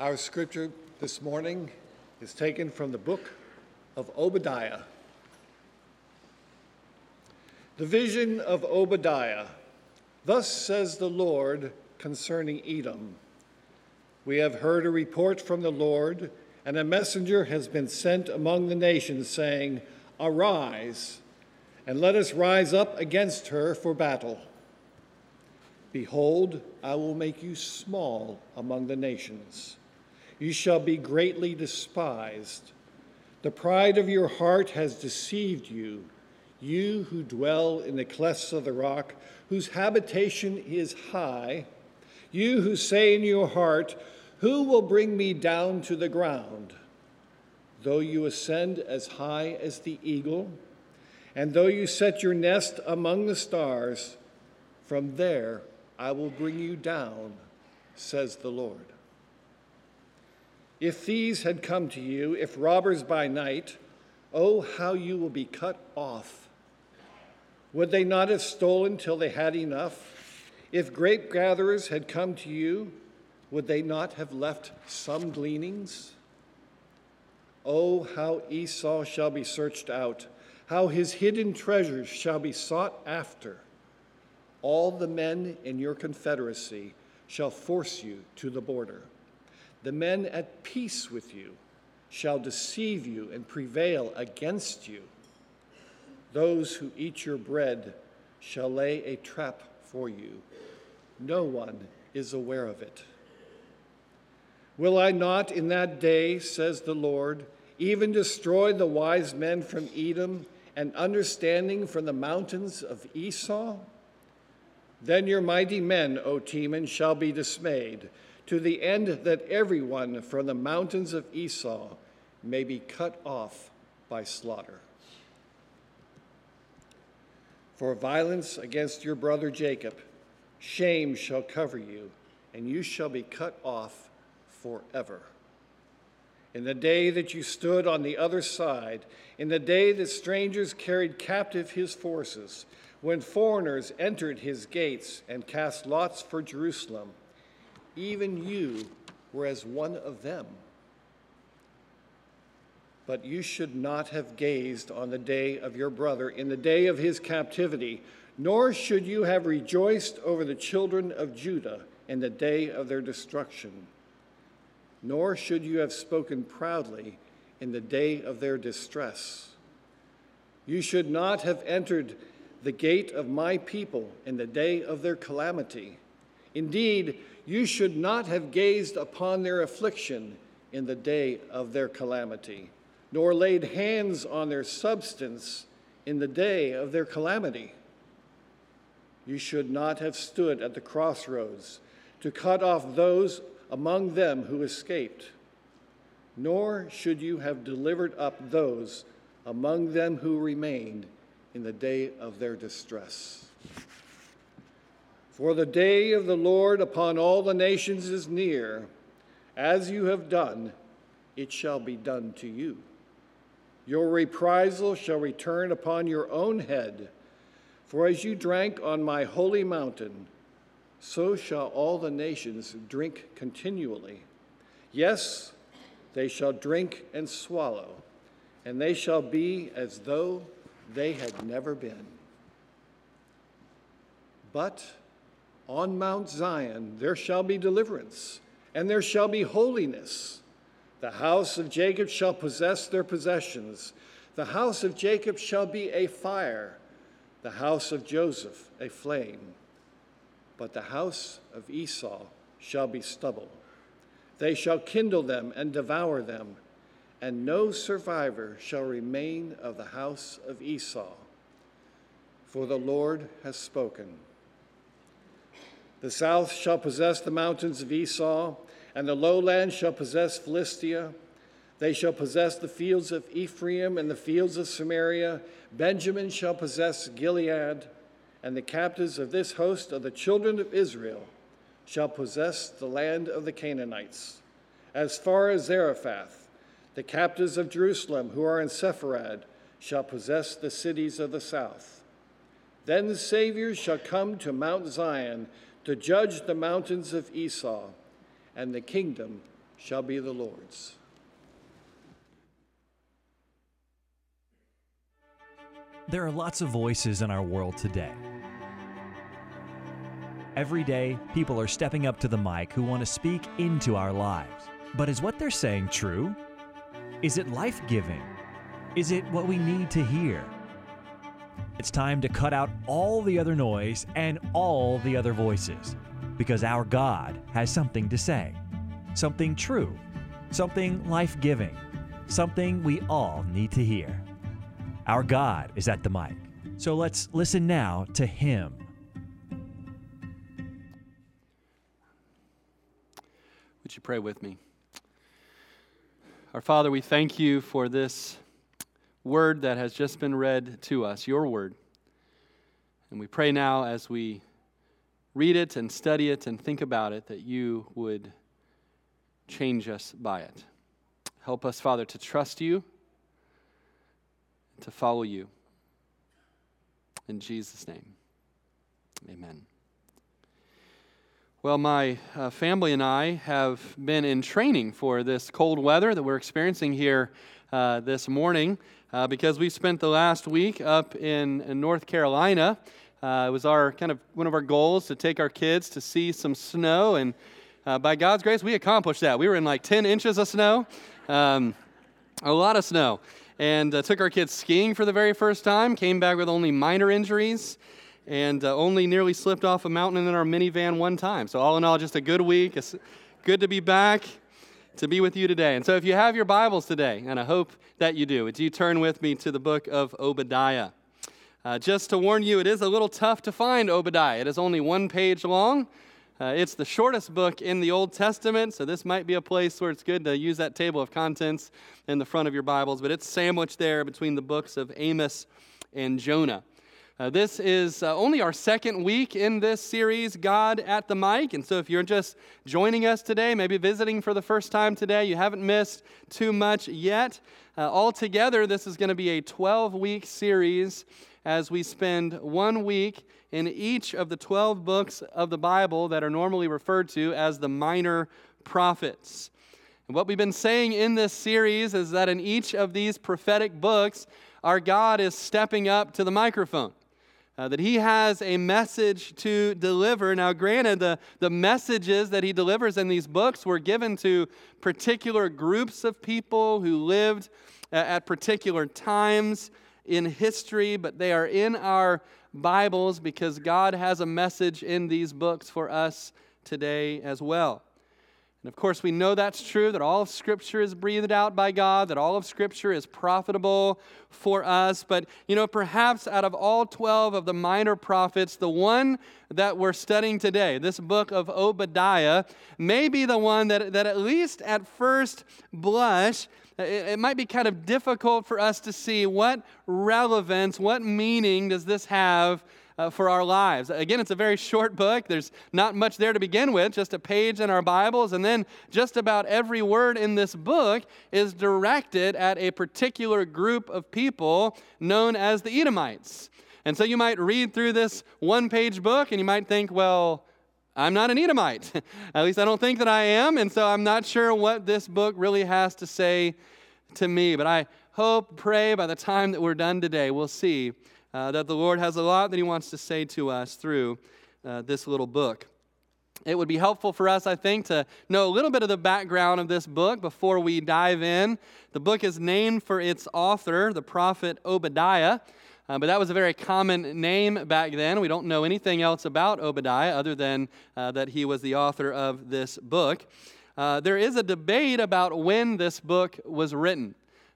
Our scripture this morning is taken from the book of Obadiah. The vision of Obadiah. Thus says the Lord concerning Edom We have heard a report from the Lord, and a messenger has been sent among the nations, saying, Arise, and let us rise up against her for battle. Behold, I will make you small among the nations. You shall be greatly despised. The pride of your heart has deceived you, you who dwell in the clefts of the rock, whose habitation is high, you who say in your heart, Who will bring me down to the ground? Though you ascend as high as the eagle, and though you set your nest among the stars, from there I will bring you down, says the Lord. If thieves had come to you, if robbers by night, oh, how you will be cut off. Would they not have stolen till they had enough? If grape gatherers had come to you, would they not have left some gleanings? Oh, how Esau shall be searched out, how his hidden treasures shall be sought after. All the men in your confederacy shall force you to the border. The men at peace with you shall deceive you and prevail against you. Those who eat your bread shall lay a trap for you. No one is aware of it. Will I not in that day, says the Lord, even destroy the wise men from Edom and understanding from the mountains of Esau? Then your mighty men, O Teman, shall be dismayed, to the end that everyone from the mountains of Esau may be cut off by slaughter. For violence against your brother Jacob, shame shall cover you, and you shall be cut off forever. In the day that you stood on the other side, in the day that strangers carried captive his forces, when foreigners entered his gates and cast lots for Jerusalem, even you were as one of them. But you should not have gazed on the day of your brother in the day of his captivity, nor should you have rejoiced over the children of Judah in the day of their destruction, nor should you have spoken proudly in the day of their distress. You should not have entered the gate of my people in the day of their calamity. Indeed, you should not have gazed upon their affliction in the day of their calamity, nor laid hands on their substance in the day of their calamity. You should not have stood at the crossroads to cut off those among them who escaped, nor should you have delivered up those among them who remained in the day of their distress. For the day of the Lord upon all the nations is near. As you have done, it shall be done to you. Your reprisal shall return upon your own head. For as you drank on my holy mountain, so shall all the nations drink continually. Yes, they shall drink and swallow, and they shall be as though they had never been. But on Mount Zion there shall be deliverance, and there shall be holiness. The house of Jacob shall possess their possessions. The house of Jacob shall be a fire, the house of Joseph a flame. But the house of Esau shall be stubble. They shall kindle them and devour them and no survivor shall remain of the house of Esau, for the Lord has spoken. The south shall possess the mountains of Esau, and the lowland shall possess Philistia. They shall possess the fields of Ephraim and the fields of Samaria. Benjamin shall possess Gilead, and the captives of this host of the children of Israel shall possess the land of the Canaanites, as far as Zarephath the captives of Jerusalem who are in Sepharad shall possess the cities of the south. Then the Savior shall come to Mount Zion to judge the mountains of Esau, and the kingdom shall be the Lord's. There are lots of voices in our world today. Every day, people are stepping up to the mic who want to speak into our lives. But is what they're saying true? Is it life giving? Is it what we need to hear? It's time to cut out all the other noise and all the other voices because our God has something to say, something true, something life giving, something we all need to hear. Our God is at the mic. So let's listen now to Him. Would you pray with me? Our Father, we thank you for this word that has just been read to us, your word. And we pray now as we read it and study it and think about it that you would change us by it. Help us, Father, to trust you to follow you. In Jesus' name, amen. Well, my uh, family and I have been in training for this cold weather that we're experiencing here uh, this morning uh, because we spent the last week up in, in North Carolina. Uh, it was our kind of one of our goals to take our kids to see some snow, and uh, by God's grace, we accomplished that. We were in like 10 inches of snow, um, a lot of snow and uh, took our kids skiing for the very first time. Came back with only minor injuries and uh, only nearly slipped off a mountain in our minivan one time. So, all in all, just a good week. It's good to be back to be with you today. And so, if you have your Bibles today, and I hope that you do, would you turn with me to the book of Obadiah? Uh, just to warn you, it is a little tough to find Obadiah. It is only one page long. Uh, it's the shortest book in the Old Testament, so this might be a place where it's good to use that table of contents in the front of your Bibles, but it's sandwiched there between the books of Amos and Jonah. Uh, this is uh, only our second week in this series, God at the Mic. And so, if you're just joining us today, maybe visiting for the first time today, you haven't missed too much yet. Uh, altogether, this is going to be a 12 week series as we spend one week in each of the 12 books of the Bible that are normally referred to as the minor prophets. And what we've been saying in this series is that in each of these prophetic books, our God is stepping up to the microphone. Uh, that he has a message to deliver. Now, granted, the, the messages that he delivers in these books were given to particular groups of people who lived at particular times in history, but they are in our Bibles because God has a message in these books for us today as well. And of course, we know that's true, that all of Scripture is breathed out by God, that all of Scripture is profitable for us. But, you know, perhaps out of all 12 of the minor prophets, the one that we're studying today, this book of Obadiah, may be the one that, that at least at first blush, it might be kind of difficult for us to see what relevance, what meaning does this have uh, for our lives. Again, it's a very short book. There's not much there to begin with, just a page in our Bibles. And then just about every word in this book is directed at a particular group of people known as the Edomites. And so you might read through this one page book and you might think, well, I'm not an Edomite. At least I don't think that I am. And so I'm not sure what this book really has to say to me. But I hope, pray by the time that we're done today, we'll see uh, that the Lord has a lot that He wants to say to us through uh, this little book. It would be helpful for us, I think, to know a little bit of the background of this book before we dive in. The book is named for its author, the prophet Obadiah. Uh, but that was a very common name back then. We don't know anything else about Obadiah other than uh, that he was the author of this book. Uh, there is a debate about when this book was written.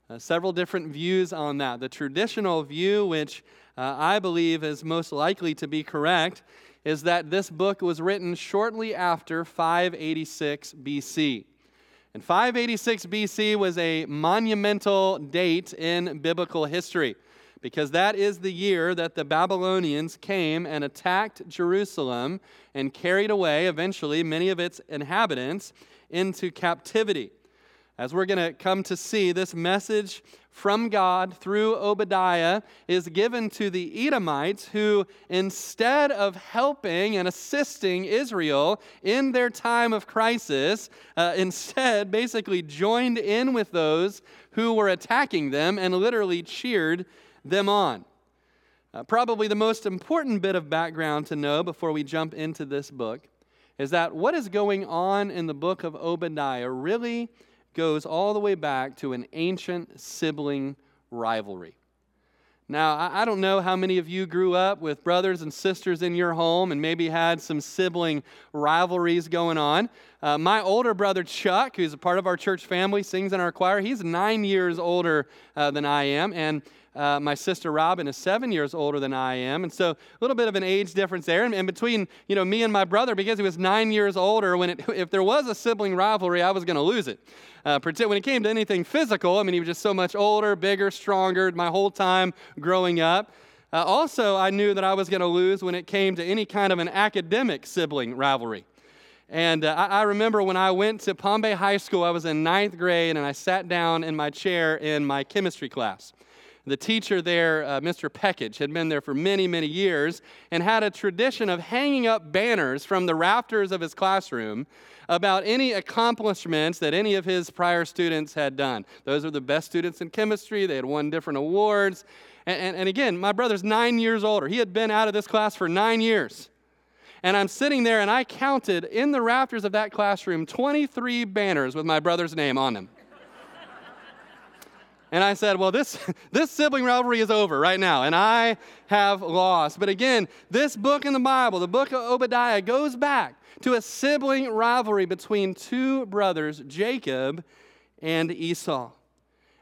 Uh, several different views on that. The traditional view, which uh, I believe is most likely to be correct, is that this book was written shortly after 586 BC. And 586 BC was a monumental date in biblical history because that is the year that the Babylonians came and attacked Jerusalem and carried away, eventually, many of its inhabitants into captivity. As we're going to come to see, this message from God through Obadiah is given to the Edomites, who, instead of helping and assisting Israel in their time of crisis, uh, instead basically joined in with those who were attacking them and literally cheered them on. Uh, probably the most important bit of background to know before we jump into this book is that what is going on in the book of Obadiah really goes all the way back to an ancient sibling rivalry. Now, I don't know how many of you grew up with brothers and sisters in your home and maybe had some sibling rivalries going on. Uh, my older brother Chuck, who's a part of our church family, sings in our choir. He's nine years older uh, than I am. And uh, my sister Robin is seven years older than I am, and so a little bit of an age difference there. And, and between you know me and my brother, because he was nine years older, when it, if there was a sibling rivalry, I was going to lose it. Uh, when it came to anything physical, I mean, he was just so much older, bigger, stronger. My whole time growing up. Uh, also, I knew that I was going to lose when it came to any kind of an academic sibling rivalry. And uh, I, I, remember when I went to Bay High School, I was in ninth grade, and I sat down in my chair in my chemistry class. The teacher there, uh, Mr. Peckage, had been there for many, many years and had a tradition of hanging up banners from the rafters of his classroom about any accomplishments that any of his prior students had done. Those were the best students in chemistry, they had won different awards. And, and, and again, my brother's nine years older. He had been out of this class for nine years. And I'm sitting there and I counted in the rafters of that classroom 23 banners with my brother's name on them. And I said, Well, this, this sibling rivalry is over right now, and I have lost. But again, this book in the Bible, the book of Obadiah, goes back to a sibling rivalry between two brothers, Jacob and Esau.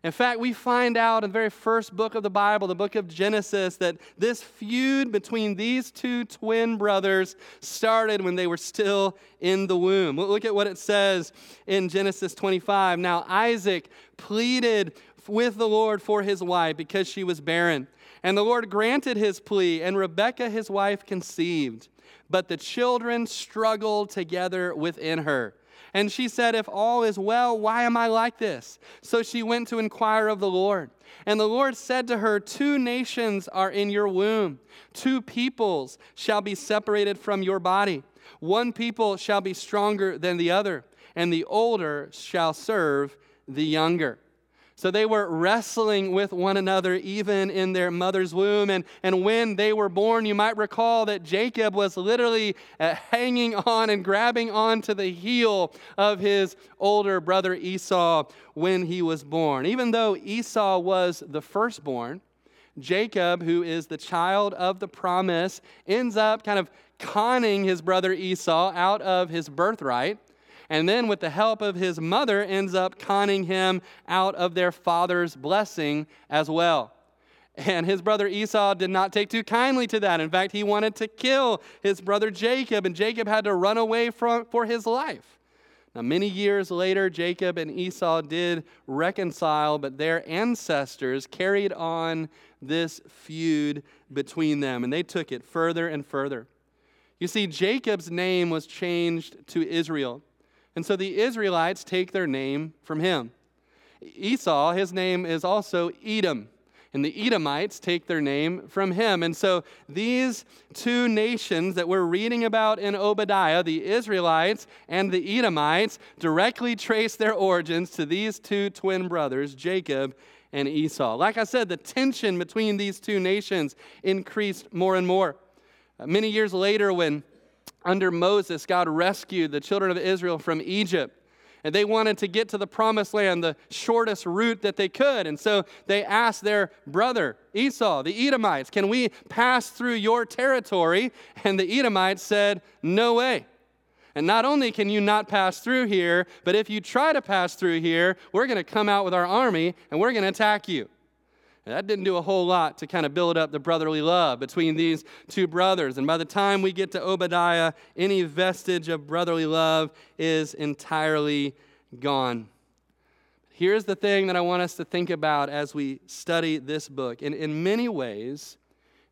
In fact, we find out in the very first book of the Bible, the book of Genesis, that this feud between these two twin brothers started when they were still in the womb. Look at what it says in Genesis 25. Now, Isaac pleaded with the Lord for his wife because she was barren. And the Lord granted his plea, and Rebekah, his wife, conceived. But the children struggled together within her. And she said, If all is well, why am I like this? So she went to inquire of the Lord. And the Lord said to her, Two nations are in your womb, two peoples shall be separated from your body. One people shall be stronger than the other, and the older shall serve the younger. So they were wrestling with one another even in their mother's womb. And, and when they were born, you might recall that Jacob was literally uh, hanging on and grabbing onto the heel of his older brother Esau when he was born. Even though Esau was the firstborn, Jacob, who is the child of the promise, ends up kind of conning his brother Esau out of his birthright and then with the help of his mother ends up conning him out of their father's blessing as well. And his brother Esau did not take too kindly to that. In fact, he wanted to kill his brother Jacob, and Jacob had to run away from, for his life. Now, many years later, Jacob and Esau did reconcile, but their ancestors carried on this feud between them, and they took it further and further. You see, Jacob's name was changed to Israel. And so the Israelites take their name from him. Esau, his name is also Edom. And the Edomites take their name from him. And so these two nations that we're reading about in Obadiah, the Israelites and the Edomites, directly trace their origins to these two twin brothers, Jacob and Esau. Like I said, the tension between these two nations increased more and more. Uh, many years later, when under Moses, God rescued the children of Israel from Egypt. And they wanted to get to the promised land the shortest route that they could. And so they asked their brother, Esau, the Edomites, Can we pass through your territory? And the Edomites said, No way. And not only can you not pass through here, but if you try to pass through here, we're going to come out with our army and we're going to attack you. That didn't do a whole lot to kind of build up the brotherly love between these two brothers. And by the time we get to Obadiah, any vestige of brotherly love is entirely gone. Here's the thing that I want us to think about as we study this book. And in many ways,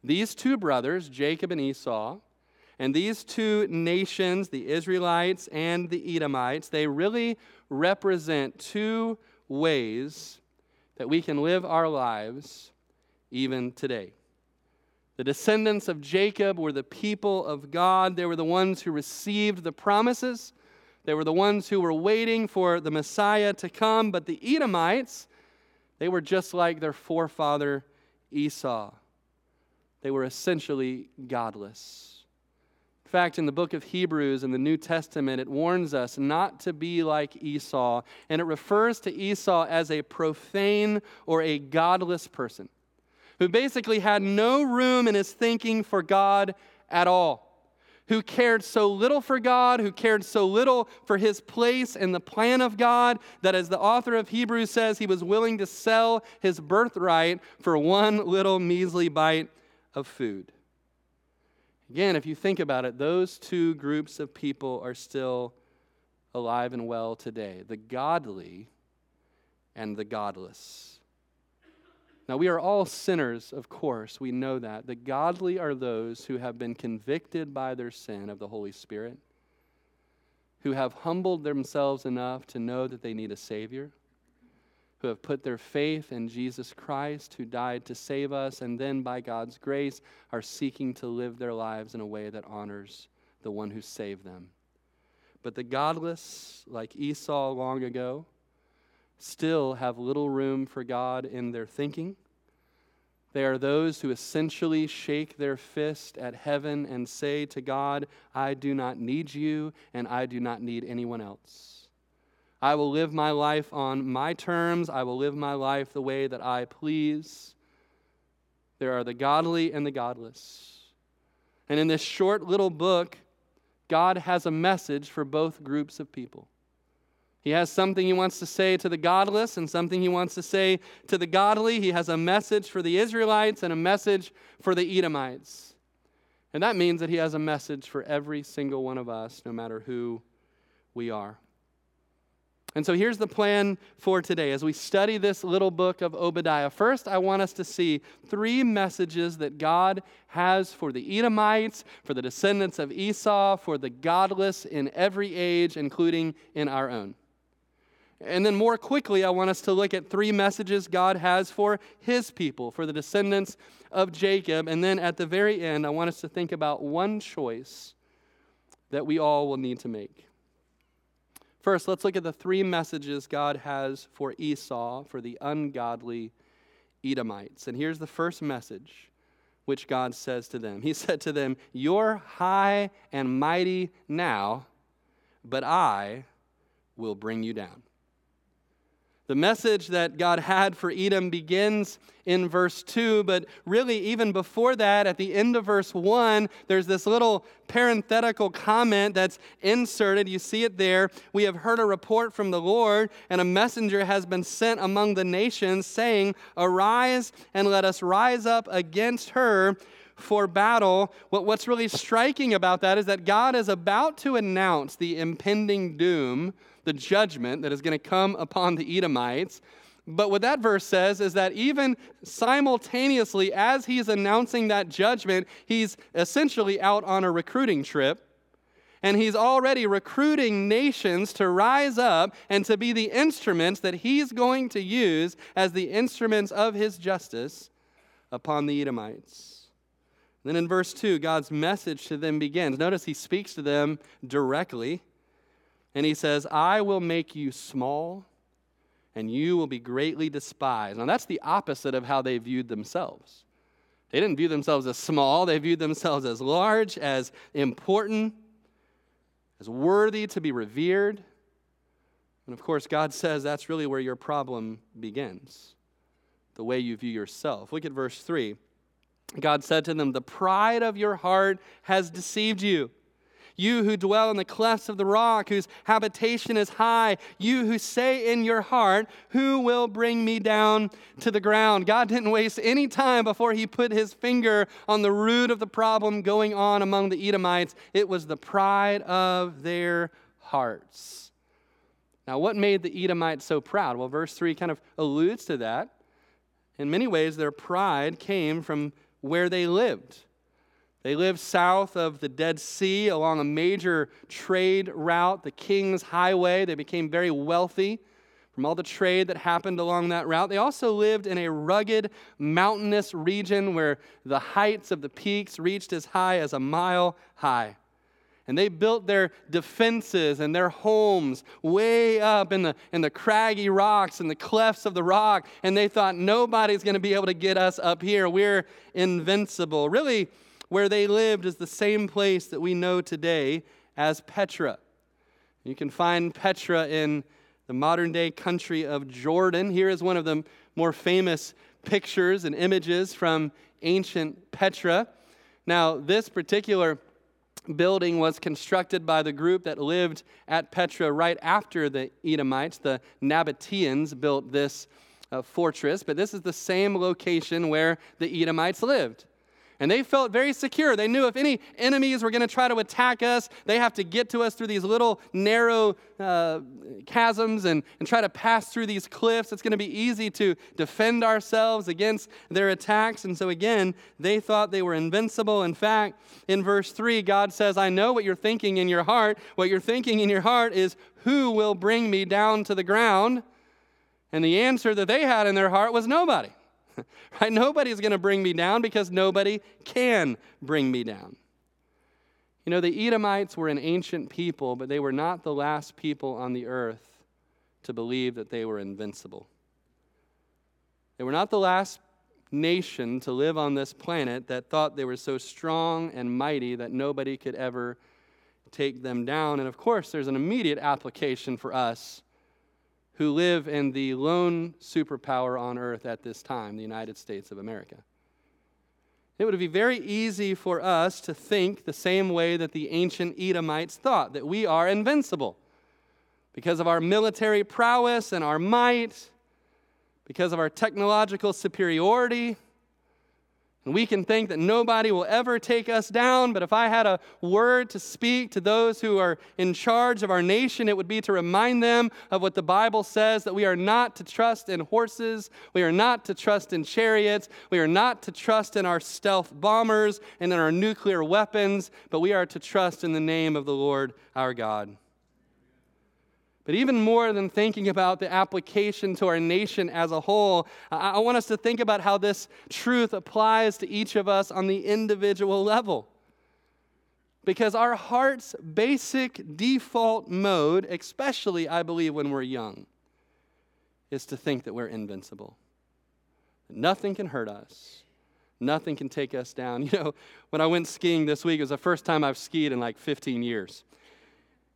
these two brothers, Jacob and Esau, And these two nations, the Israelites and the Edomites, they really represent two ways that we can live our lives even today. The descendants of Jacob were the people of God. They were the ones who received the promises. They were the ones who were waiting for the Messiah to come. But the Edomites, they were just like their forefather Esau. They were essentially godless. In fact, in the book of Hebrews in the New Testament, it warns us not to be like Esau, and it refers to Esau as a profane or a godless person who basically had no room in his thinking for God at all, who cared so little for God, who cared so little for his place in the plan of God, that as the author of Hebrews says, he was willing to sell his birthright for one little measly bite of food. Again, if you think about it, those two groups of people are still alive and well today the godly and the godless. Now, we are all sinners, of course, we know that. The godly are those who have been convicted by their sin of the Holy Spirit, who have humbled themselves enough to know that they need a Savior, who have put their faith in Jesus Christ, who died to save us, and then by God's grace are seeking to live their lives in a way that honors the one who saved them. But the godless, like Esau long ago, still have little room for God in their thinking. They are those who essentially shake their fist at heaven and say to God, I do not need you and I do not need anyone else. I will live my life on my terms. I will live my life the way that I please. There are the godly and the godless. And in this short little book, God has a message for both groups of people. He has something he wants to say to the godless and something he wants to say to the godly. He has a message for the Israelites and a message for the Edomites. And that means that he has a message for every single one of us, no matter who we are. And so here's the plan for today as we study this little book of Obadiah. First, I want us to see three messages that God has for the Edomites, for the descendants of Esau, for the godless in every age, including in our own. And then more quickly, I want us to look at three messages God has for his people, for the descendants of Jacob. And then at the very end, I want us to think about one choice that we all will need to make. First, let's look at the three messages God has for Esau, for the ungodly Edomites. And here's the first message which God says to them He said to them, You're high and mighty now, but I will bring you down. The message that God had for Edom begins in verse 2, but really, even before that, at the end of verse 1, there's this little parenthetical comment that's inserted. You see it there. We have heard a report from the Lord, and a messenger has been sent among the nations, saying, Arise and let us rise up against her for battle. What, what's really striking about that is that God is about to announce the impending doom the judgment that is going to come upon the Edomites. But what that verse says is that even simultaneously, as he's announcing that judgment, he's essentially out on a recruiting trip. And he's already recruiting nations to rise up and to be the instruments that he's going to use as the instruments of his justice upon the Edomites. Then in verse 2, God's message to them begins. Notice he speaks to them directly. And he says, I will make you small and you will be greatly despised. Now, that's the opposite of how they viewed themselves. They didn't view themselves as small, they viewed themselves as large, as important, as worthy to be revered. And of course, God says that's really where your problem begins the way you view yourself. Look at verse 3. God said to them, The pride of your heart has deceived you. You who dwell in the clefts of the rock, whose habitation is high, you who say in your heart, Who will bring me down to the ground? God didn't waste any time before he put his finger on the root of the problem going on among the Edomites. It was the pride of their hearts. Now, what made the Edomites so proud? Well, verse 3 kind of alludes to that. In many ways, their pride came from where they lived. They lived south of the Dead Sea along a major trade route, the King's Highway. They became very wealthy from all the trade that happened along that route. They also lived in a rugged, mountainous region where the heights of the peaks reached as high as a mile high. And they built their defenses and their homes way up in the, in the craggy rocks and the clefts of the rock. And they thought, nobody's going to be able to get us up here. We're invincible. Really, where they lived is the same place that we know today as Petra. You can find Petra in the modern day country of Jordan. Here is one of the more famous pictures and images from ancient Petra. Now, this particular building was constructed by the group that lived at Petra right after the Edomites. The Nabateans built this uh, fortress, but this is the same location where the Edomites lived. And they felt very secure. They knew if any enemies were going to try to attack us, they have to get to us through these little narrow uh, chasms and, and try to pass through these cliffs. It's going to be easy to defend ourselves against their attacks. And so, again, they thought they were invincible. In fact, in verse 3, God says, I know what you're thinking in your heart. What you're thinking in your heart is, Who will bring me down to the ground? And the answer that they had in their heart was nobody. right? Nobody's going to bring me down because nobody can bring me down. You know, the Edomites were an ancient people, but they were not the last people on the earth to believe that they were invincible. They were not the last nation to live on this planet that thought they were so strong and mighty that nobody could ever take them down. And of course, there's an immediate application for us who live in the lone superpower on earth at this time, the United States of America. It would be very easy for us to think the same way that the ancient Edomites thought, that we are invincible because of our military prowess and our might, because of our technological superiority, and we can think that nobody will ever take us down, but if I had a word to speak to those who are in charge of our nation, it would be to remind them of what the Bible says that we are not to trust in horses, we are not to trust in chariots, we are not to trust in our stealth bombers and in our nuclear weapons, but we are to trust in the name of the Lord our God. But even more than thinking about the application to our nation as a whole, I, want us to think about how this truth applies to each of us on the individual level. Because our heart's basic default mode, especially I believe when we're young, is to think that we're invincible. Nothing can hurt us. Nothing can take us down. You know, when I went skiing this week, it was the first time I've skied in like 15 years.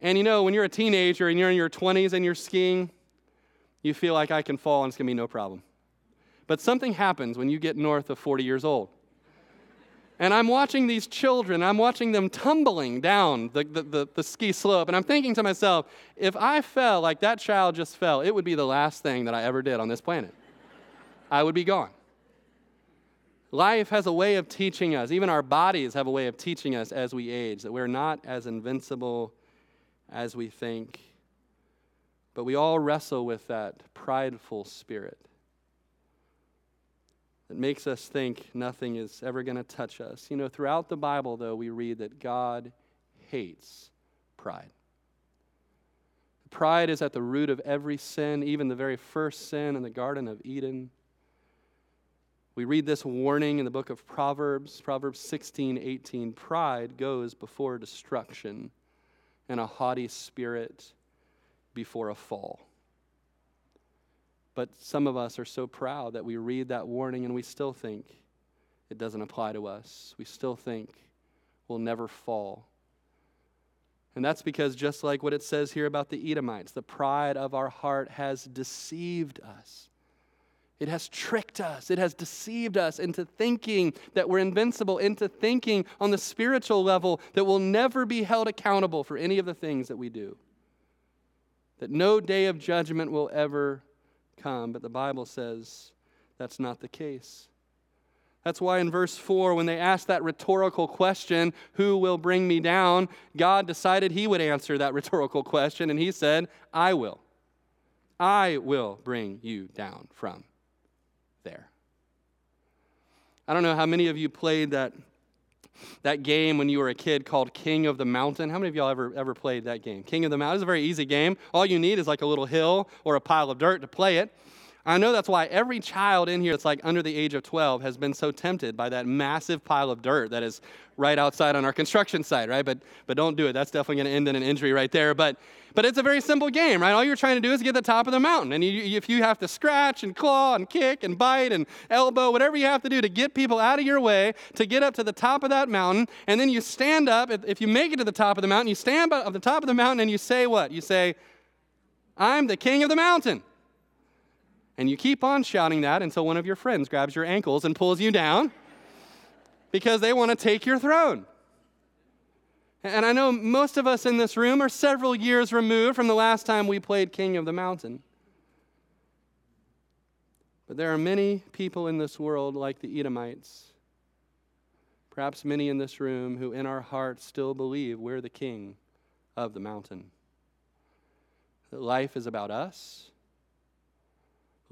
And you know, when you're a teenager and you're in your 20s and you're skiing, you feel like I can fall and it's going to be no problem. But something happens when you get north of 40 years old. And I'm watching these children, I'm watching them tumbling down the, the, the, the, ski slope, and I'm thinking to myself, if I fell like that child just fell, it would be the last thing that I ever did on this planet. I would be gone. Life has a way of teaching us, even our bodies have a way of teaching us as we age, that we're not as invincible as we think. But we all wrestle with that prideful spirit that makes us think nothing is ever going to touch us. You know, throughout the Bible, though, we read that God hates pride. Pride is at the root of every sin, even the very first sin in the Garden of Eden. We read this warning in the book of Proverbs, Proverbs 16, 18. Pride goes before destruction and a haughty spirit before a fall. But some of us are so proud that we read that warning and we still think it doesn't apply to us. We still think we'll never fall. And that's because, just like what it says here about the Edomites, the pride of our heart has deceived us. It has tricked us. It has deceived us into thinking that we're invincible, into thinking on the spiritual level that we'll never be held accountable for any of the things that we do. That no day of judgment will ever come. But the Bible says that's not the case. That's why in verse 4, when they asked that rhetorical question, Who will bring me down? God decided he would answer that rhetorical question, and he said, I will. I will bring you down from. I don't know how many of you played that that game when you were a kid called King of the Mountain. How many of y'all ever, ever played that game? King of the Mountain is a very easy game. All you need is like a little hill or a pile of dirt to play it. I know that's why every child in here that's like under the age of 12 has been so tempted by that massive pile of dirt that is right outside on our construction site, right? But, but don't do it. That's definitely going to end in an injury right there. But, but it's a very simple game, right? All you're trying to do is get the top of the mountain. And you, if you have to scratch and claw and kick and bite and elbow, whatever you have to do to get people out of your way to get up to the top of that mountain, and then you stand up. If you make it to the top of the mountain, you stand up at the top of the mountain and you say what? You say, I'm the king of the mountain. And you keep on shouting that until one of your friends grabs your ankles and pulls you down because they want to take your throne. And I know most of us in this room are several years removed from the last time we played King of the Mountain. But there are many people in this world like the Edomites, perhaps many in this room, who in our hearts still believe we're the king of the mountain. That life is about us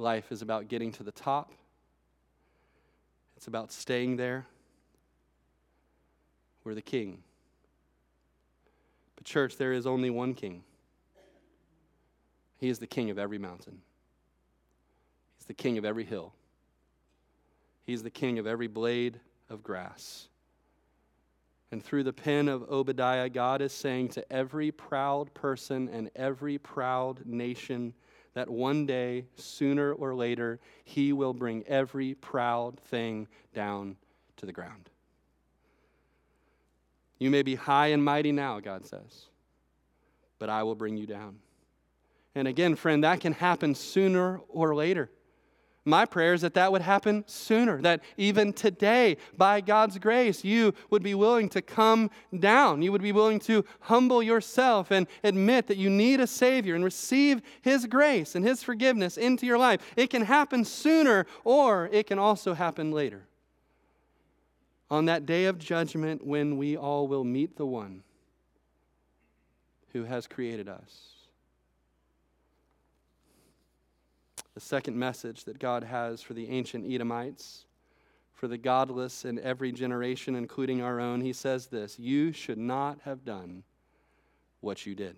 Life is about getting to the top, it's about staying there. We're the king. But, church, there is only one king. He is the king of every mountain, he's the king of every hill, he's the king of every blade of grass. And through the pen of Obadiah, God is saying to every proud person and every proud nation that one day, sooner or later, he will bring every proud thing down to the ground. You may be high and mighty now, God says, but I will bring you down. And again, friend, that can happen sooner or later. My prayer is that that would happen sooner, that even today, by God's grace, you would be willing to come down. You would be willing to humble yourself and admit that you need a Savior and receive His grace and His forgiveness into your life. It can happen sooner, or it can also happen later. On that day of judgment, when we all will meet the one who has created us. The second message that God has for the ancient Edomites, for the godless in every generation, including our own. He says this You should not have done what you did.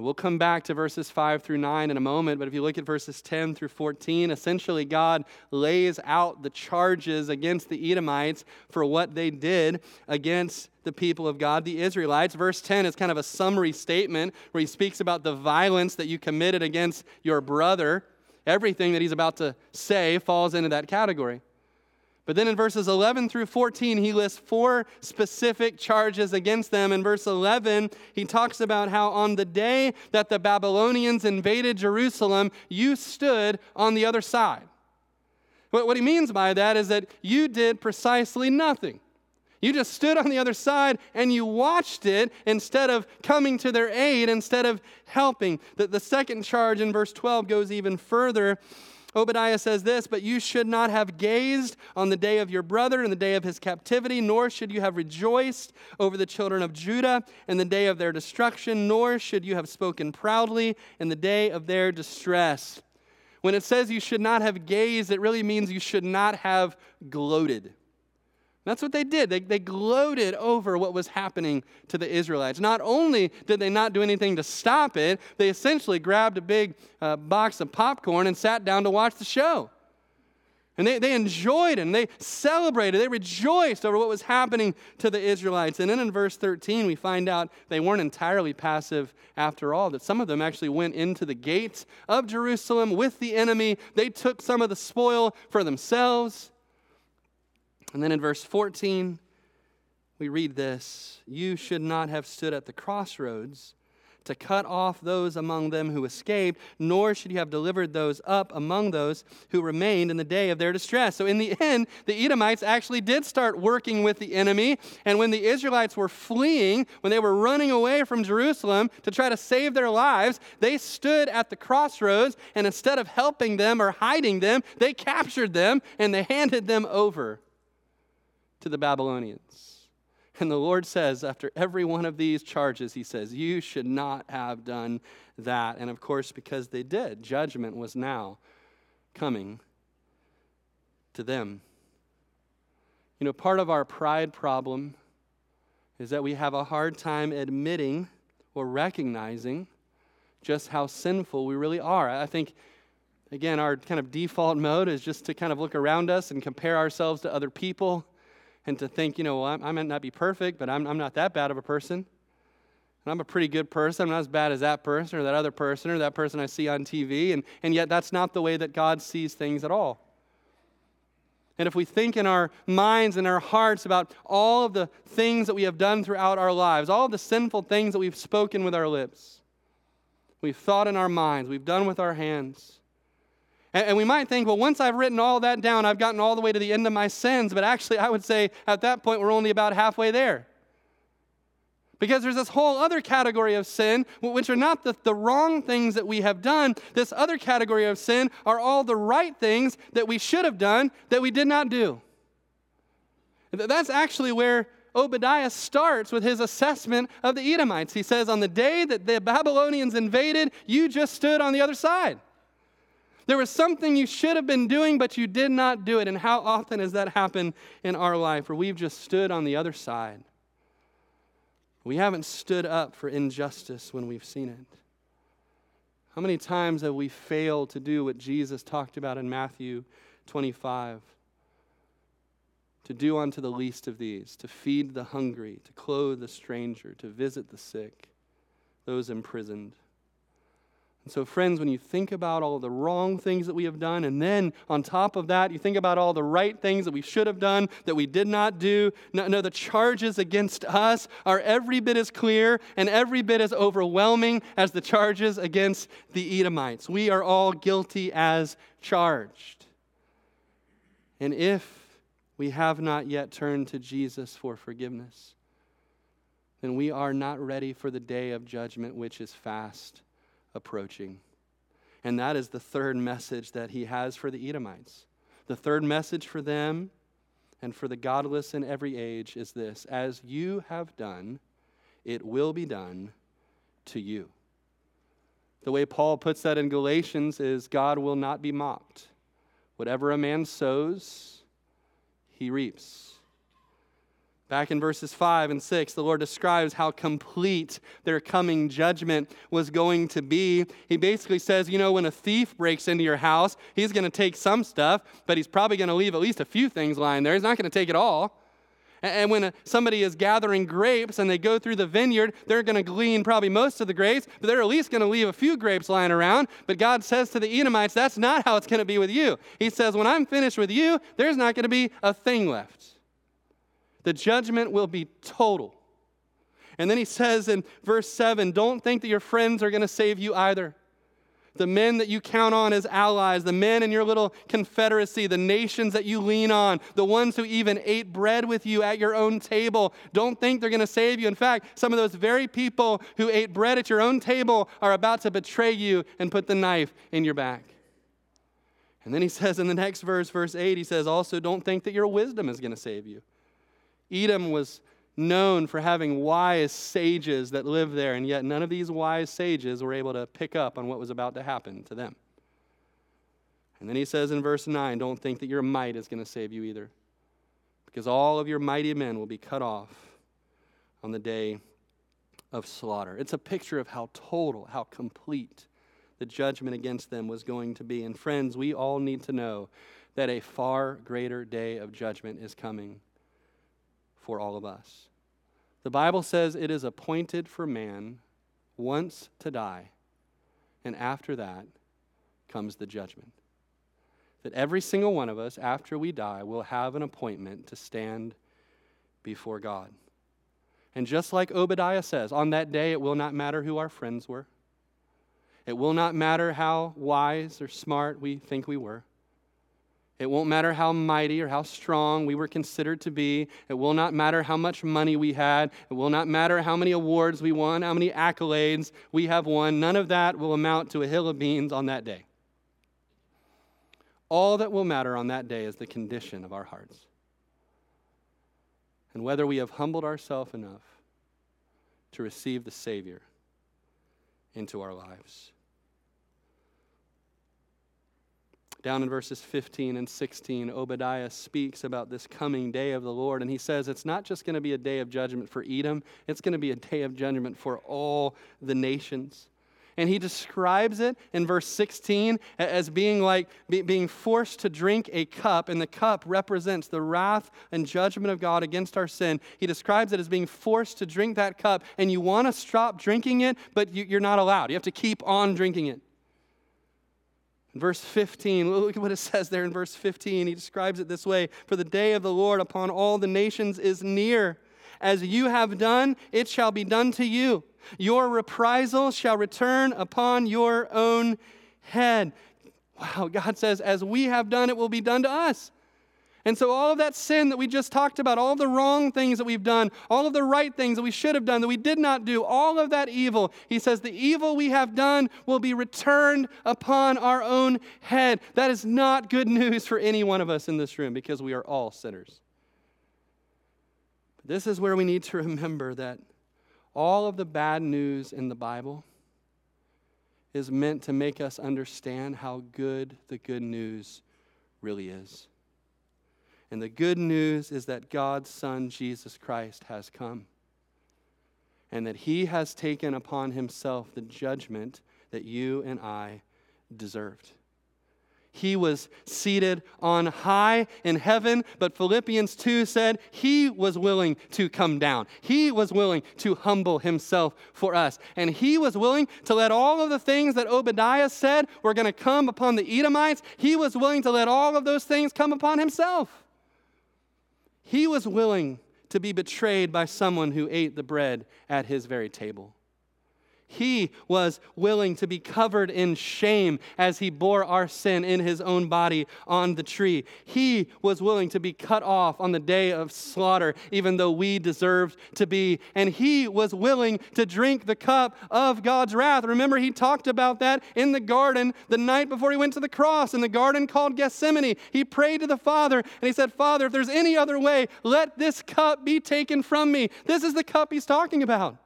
And we'll come back to verses 5 through 9 in a moment, but if you look at verses 10 through 14, essentially God lays out the charges against the Edomites for what they did against the people of God, the Israelites. Verse 10 is kind of a summary statement where he speaks about the violence that you committed against your brother. Everything that he's about to say falls into that category. But then in verses 11 through 14, he lists four specific charges against them. In verse 11, he talks about how on the day that the Babylonians invaded Jerusalem, you stood on the other side. What he means by that is that you did precisely nothing. You just stood on the other side and you watched it instead of coming to their aid, instead of helping. The, the second charge in verse 12 goes even further. Obadiah says this, but you should not have gazed on the day of your brother and the day of his captivity, nor should you have rejoiced over the children of Judah in the day of their destruction, nor should you have spoken proudly in the day of their distress. When it says you should not have gazed, it really means you should not have gloated. That's what they did. They, they gloated over what was happening to the Israelites. Not only did they not do anything to stop it, they essentially grabbed a big uh, box of popcorn and sat down to watch the show. And they, they enjoyed it and they celebrated, they rejoiced over what was happening to the Israelites. And then in verse 13, we find out they weren't entirely passive after all, that some of them actually went into the gates of Jerusalem with the enemy. They took some of the spoil for themselves. And then in verse 14, we read this You should not have stood at the crossroads to cut off those among them who escaped, nor should you have delivered those up among those who remained in the day of their distress. So, in the end, the Edomites actually did start working with the enemy. And when the Israelites were fleeing, when they were running away from Jerusalem to try to save their lives, they stood at the crossroads, and instead of helping them or hiding them, they captured them and they handed them over to the Babylonians. And the Lord says, after every one of these charges, He says, You should not have done that. And of course, because they did, judgment was now coming to them. You know, part of our pride problem is that we have a hard time admitting or recognizing just how sinful we really are. I think, again, our kind of default mode is just to kind of look around us and compare ourselves to other people and to think, you know, well, I might not be perfect, but I'm, I'm not that bad of a person. And I'm a pretty good person. I'm not as bad as that person or that other person or that person I see on TV. And, and yet, that's not the way that God sees things at all. And if we think in our minds and our hearts about all of the things that we have done throughout our lives, all of the sinful things that we've spoken with our lips, we've thought in our minds, we've done with our hands. And, we might think, well, once I've written all that down, I've gotten all the way to the end of my sins. But actually, I would say at that point, we're only about halfway there. Because there's this whole other category of sin, which are not the, the wrong things that we have done. This other category of sin are all the right things that we should have done that we did not do. That's actually where Obadiah starts with his assessment of the Edomites. He says, On the day that the Babylonians invaded, you just stood on the other side. There was something you should have been doing, but you did not do it. And how often has that happened in our life where we've just stood on the other side? We haven't stood up for injustice when we've seen it. How many times have we failed to do what Jesus talked about in Matthew 25? To do unto the least of these, to feed the hungry, to clothe the stranger, to visit the sick, those imprisoned. And so, friends, when you think about all the wrong things that we have done, and then on top of that, you think about all the right things that we should have done that we did not do, no, no, the charges against us are every bit as clear and every bit as overwhelming as the charges against the Edomites. We are all guilty as charged. And if we have not yet turned to Jesus for forgiveness, then we are not ready for the day of judgment, which is fast approaching. And that is the third message that he has for the Edomites. The third message for them and for the godless in every age is this As you have done, it will be done to you. The way Paul puts that in Galatians is God will not be mocked. Whatever a man sows, he reaps. Back in verses 5 and 6, the Lord describes how complete their coming judgment was going to be. He basically says, you know, when a thief breaks into your house, he's going to take some stuff, but he's probably going to leave at least a few things lying there. He's not going to take it all. And when somebody is gathering grapes and they go through the vineyard, they're going to glean probably most of the grapes, but they're at least going to leave a few grapes lying around. But God says to the Edomites, that's not how it's going to be with you. He says, when I'm finished with you, there's not going to be a thing left. The judgment will be total. And then he says in verse 7 don't think that your friends are going to save you either. The men that you count on as allies, the men in your little confederacy, the nations that you lean on, the ones who even ate bread with you at your own table, don't think they're going to save you. In fact, some of those very people who ate bread at your own table are about to betray you and put the knife in your back. And then he says in the next verse, verse 8, he says, Also, don't think that your wisdom is going to save you. Edom was known for having wise sages that lived there, and yet none of these wise sages were able to pick up on what was about to happen to them. And then he says in verse 9, Don't think that your might is going to save you either, because all of your mighty men will be cut off on the day of slaughter. It's a picture of how total, how complete the judgment against them was going to be. And friends, we all need to know that a far greater day of judgment is coming for all of us. The Bible says it is appointed for man once to die, and after that comes the judgment. That every single one of us, after we die, will have an appointment to stand before God. And just like Obadiah says, on that day it will not matter who our friends were. It will not matter how wise or smart we think we were. It won't matter how mighty or how strong we were considered to be. It will not matter how much money we had. It will not matter how many awards we won, how many accolades we have won. None of that will amount to a hill of beans on that day. All that will matter on that day is the condition of our hearts and whether we have humbled ourselves enough to receive the Savior into our lives. Down in verses 15 and 16, Obadiah speaks about this coming day of the Lord, and he says it's not just going to be a day of judgment for Edom, it's going to be a day of judgment for all the nations. And he describes it in verse 16 as being like being forced to drink a cup, and the cup represents the wrath and judgment of God against our sin. He describes it as being forced to drink that cup, and you want to stop drinking it, but you're not allowed. You have to keep on drinking it. In verse 15, look at what it says there in verse 15. He describes it this way For the day of the Lord upon all the nations is near. As you have done, it shall be done to you. Your reprisal shall return upon your own head. Wow, God says, As we have done, it will be done to us. And so, all of that sin that we just talked about, all the wrong things that we've done, all of the right things that we should have done that we did not do, all of that evil, he says, the evil we have done will be returned upon our own head. That is not good news for any one of us in this room because we are all sinners. But this is where we need to remember that all of the bad news in the Bible is meant to make us understand how good the good news really is. And the good news is that God's Son, Jesus Christ, has come. And that he has taken upon himself the judgment that you and I deserved. He was seated on high in heaven, but Philippians 2 said he was willing to come down. He was willing to humble himself for us. And he was willing to let all of the things that Obadiah said were going to come upon the Edomites, he was willing to let all of those things come upon himself. He was willing to be betrayed by someone who ate the bread at his very table. He was willing to be covered in shame as he bore our sin in his own body on the tree. He was willing to be cut off on the day of slaughter, even though we deserved to be. And he was willing to drink the cup of God's wrath. Remember, he talked about that in the garden the night before he went to the cross in the garden called Gethsemane. He prayed to the Father and he said, Father, if there's any other way, let this cup be taken from me. This is the cup he's talking about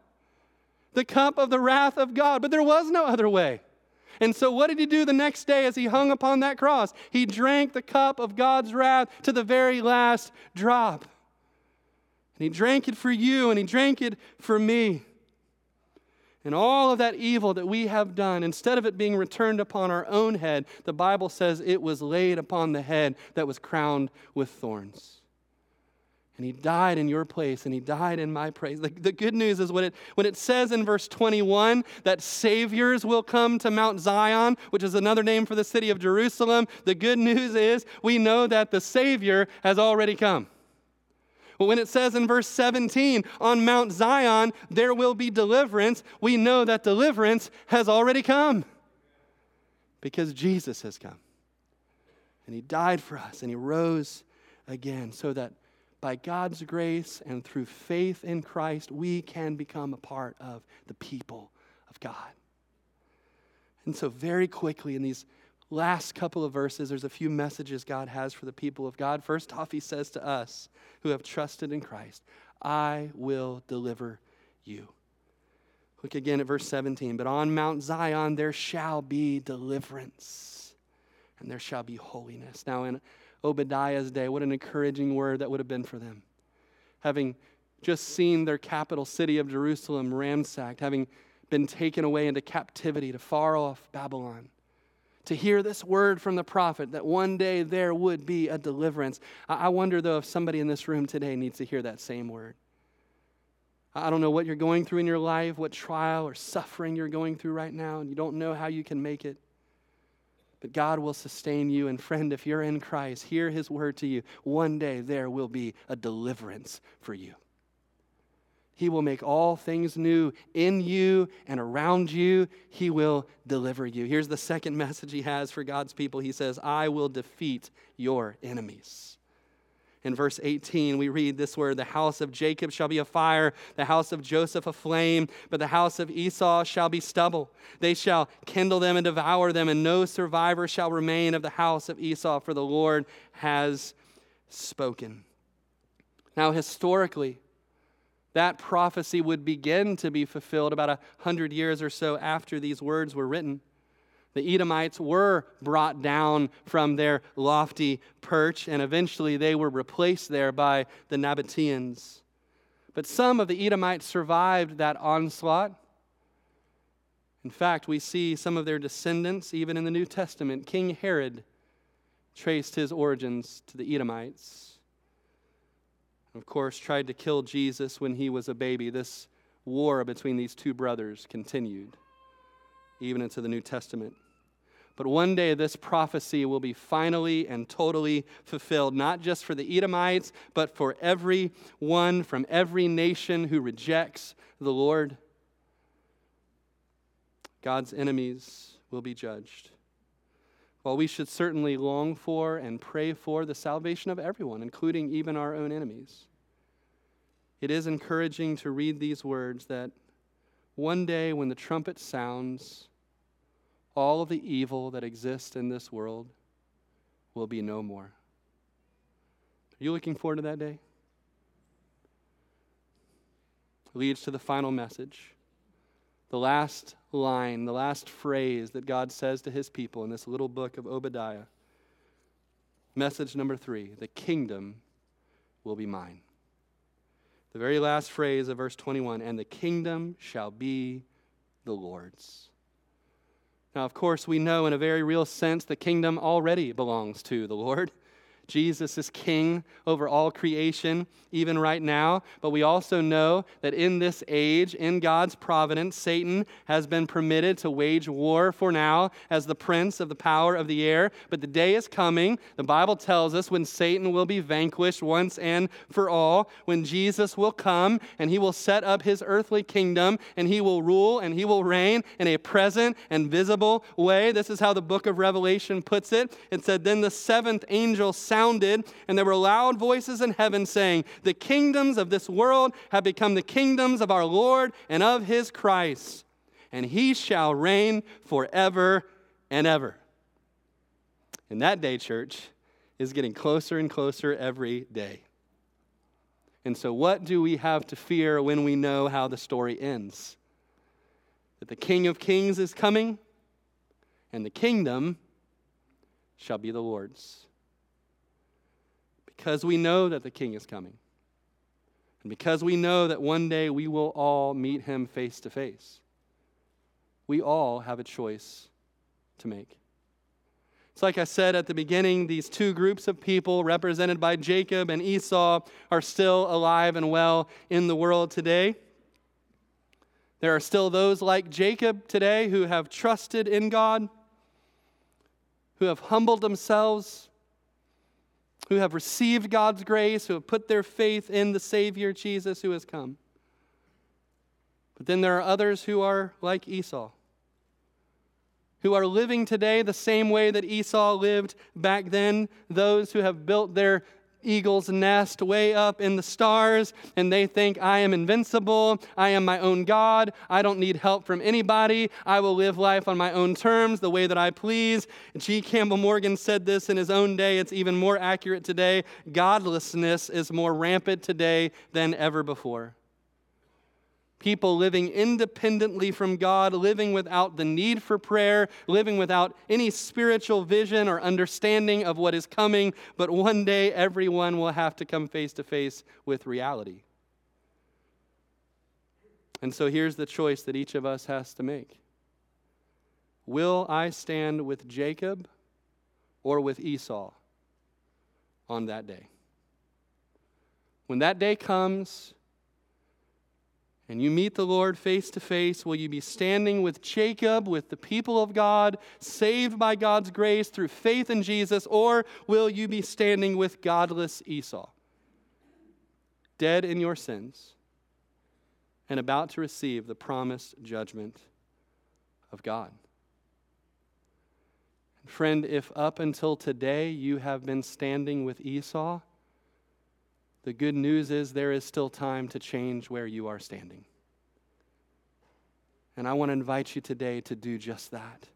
the cup of the wrath of God. But there was no other way. And so, what did he do the next day as he hung upon that cross? He drank the cup of God's wrath to the very last drop. And he drank it for you, and he drank it for me. And all of that evil that we have done, instead of it being returned upon our own head, the Bible says it was laid upon the head that was crowned with thorns. And he died in your place, and he died in my place. The, the, good news is when it, when it says in verse 21 that saviors will come to Mount Zion, which is another name for the city of Jerusalem, the good news is we know that the Savior has already come. But when it says in verse 17, on Mount Zion there will be deliverance, we know that deliverance has already come because Jesus has come. And he died for us, and he rose again so that by God's grace and through faith in Christ, we can become a part of the people of God. And so, very quickly, in these last couple of verses, there's a few messages God has for the people of God. First off, he says to us who have trusted in Christ, I will deliver you. Look again at verse 17. But on Mount Zion there shall be deliverance, and there shall be holiness. Now, in Obadiah's day. What an encouraging word that would have been for them. Having just seen their capital city of Jerusalem ransacked, having been taken away into captivity to far off Babylon. To hear this word from the prophet that one day there would be a deliverance. I wonder, though, if somebody in this room today needs to hear that same word. I don't know what you're going through in your life, what trial or suffering you're going through right now, and you don't know how you can make it but God will sustain you. And friend, if you're in Christ, hear his word to you. One day there will be a deliverance for you. He will make all things new in you and around you. He will deliver you. Here's the second message he has for God's people. He says, I will defeat your enemies. In verse 18, we read this word The house of Jacob shall be a fire, the house of Joseph a flame, but the house of Esau shall be stubble. They shall kindle them and devour them, and no survivor shall remain of the house of Esau, for the Lord has spoken. Now, historically, that prophecy would begin to be fulfilled about a hundred years or so after these words were written. The Edomites were brought down from their lofty perch, and eventually they were replaced there by the Nabateans. But some of the Edomites survived that onslaught. In fact, we see some of their descendants, even in the New Testament. King Herod traced his origins to the Edomites. Of course, tried to kill Jesus when he was a baby. This war between these two brothers continued, even into the New Testament. But one day, this prophecy will be finally and totally fulfilled, not just for the Edomites, but for every one from every nation who rejects the Lord. God's enemies will be judged. While we should certainly long for and pray for the salvation of everyone, including even our own enemies, it is encouraging to read these words that one day when the trumpet sounds, all of the evil that exists in this world will be no more. Are you looking forward to that day? Leads to the final message. The last line, the last phrase that God says to his people in this little book of Obadiah. Message number three the kingdom will be mine. The very last phrase of verse 21 and the kingdom shall be the Lord's. Now, of course, we know in a very real sense the kingdom already belongs to the Lord. Jesus is king over all creation, even right now. But we also know that in this age, in God's providence, Satan has been permitted to wage war for now as the prince of the power of the air. But the day is coming, the Bible tells us, when Satan will be vanquished once and for all, when Jesus will come and he will set up his earthly kingdom and he will rule and he will reign in a present and visible way. This is how the book of Revelation puts it. It said, Then the seventh angel sounded, and there were loud voices in heaven saying, The kingdoms of this world have become the kingdoms of our Lord and of his Christ, and he shall reign forever and ever. And that day, church, is getting closer and closer every day. And so, what do we have to fear when we know how the story ends? That the King of Kings is coming, and the kingdom shall be the Lord's because we know that the King is coming. And because we know that one day we will all meet him face to face, we all have a choice to make. It's like I said at the beginning, these two groups of people, represented by Jacob and Esau, are still alive and well in the world today. There are still those like Jacob today who have trusted in God, who have humbled themselves who have received God's grace, who have put their faith in the Savior Jesus who has come. But then there are others who are like Esau, who are living today the same way that Esau lived back then, those who have built their eagle's nest way up in the stars, and they think, I am invincible. I am my own God. I don't need help from anybody. I will live life on my own terms, the way that I please. G. Campbell Morgan said this in his own day. It's even more accurate today. Godlessness is more rampant today than ever before people living independently from God, living without the need for prayer, living without any spiritual vision or understanding of what is coming. But one day, everyone will have to come face to face with reality. And so here's the choice that each of us has to make Will I stand with Jacob or with Esau on that day? When that day comes, and you meet the Lord face to face, will you be standing with Jacob, with the people of God, saved by God's grace through faith in Jesus, or will you be standing with godless Esau, dead in your sins and about to receive the promised judgment of God? Friend, if up until today you have been standing with Esau, the good news is there is still time to change where you are standing. And I want to invite you today to do just that.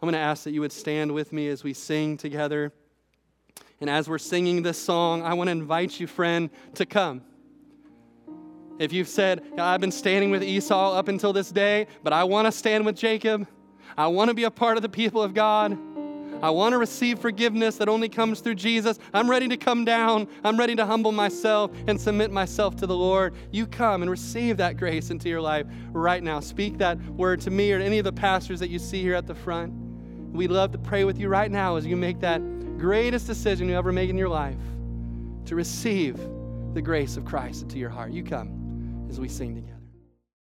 I'm going to ask that you would stand with me as we sing together. And as we're singing this song, I want to invite you, friend, to come. If you've said, I've been standing with Esau up until this day, but I want to stand with Jacob, I want to be a part of the people of God. I want to receive forgiveness that only comes through Jesus. I'm ready to come down. I'm ready to humble myself and submit myself to the Lord. You come and receive that grace into your life right now. Speak that word to me or to any of the pastors that you see here at the front. We'd love to pray with you right now as you make that greatest decision you ever make in your life to receive the grace of Christ into your heart. You come as we sing together.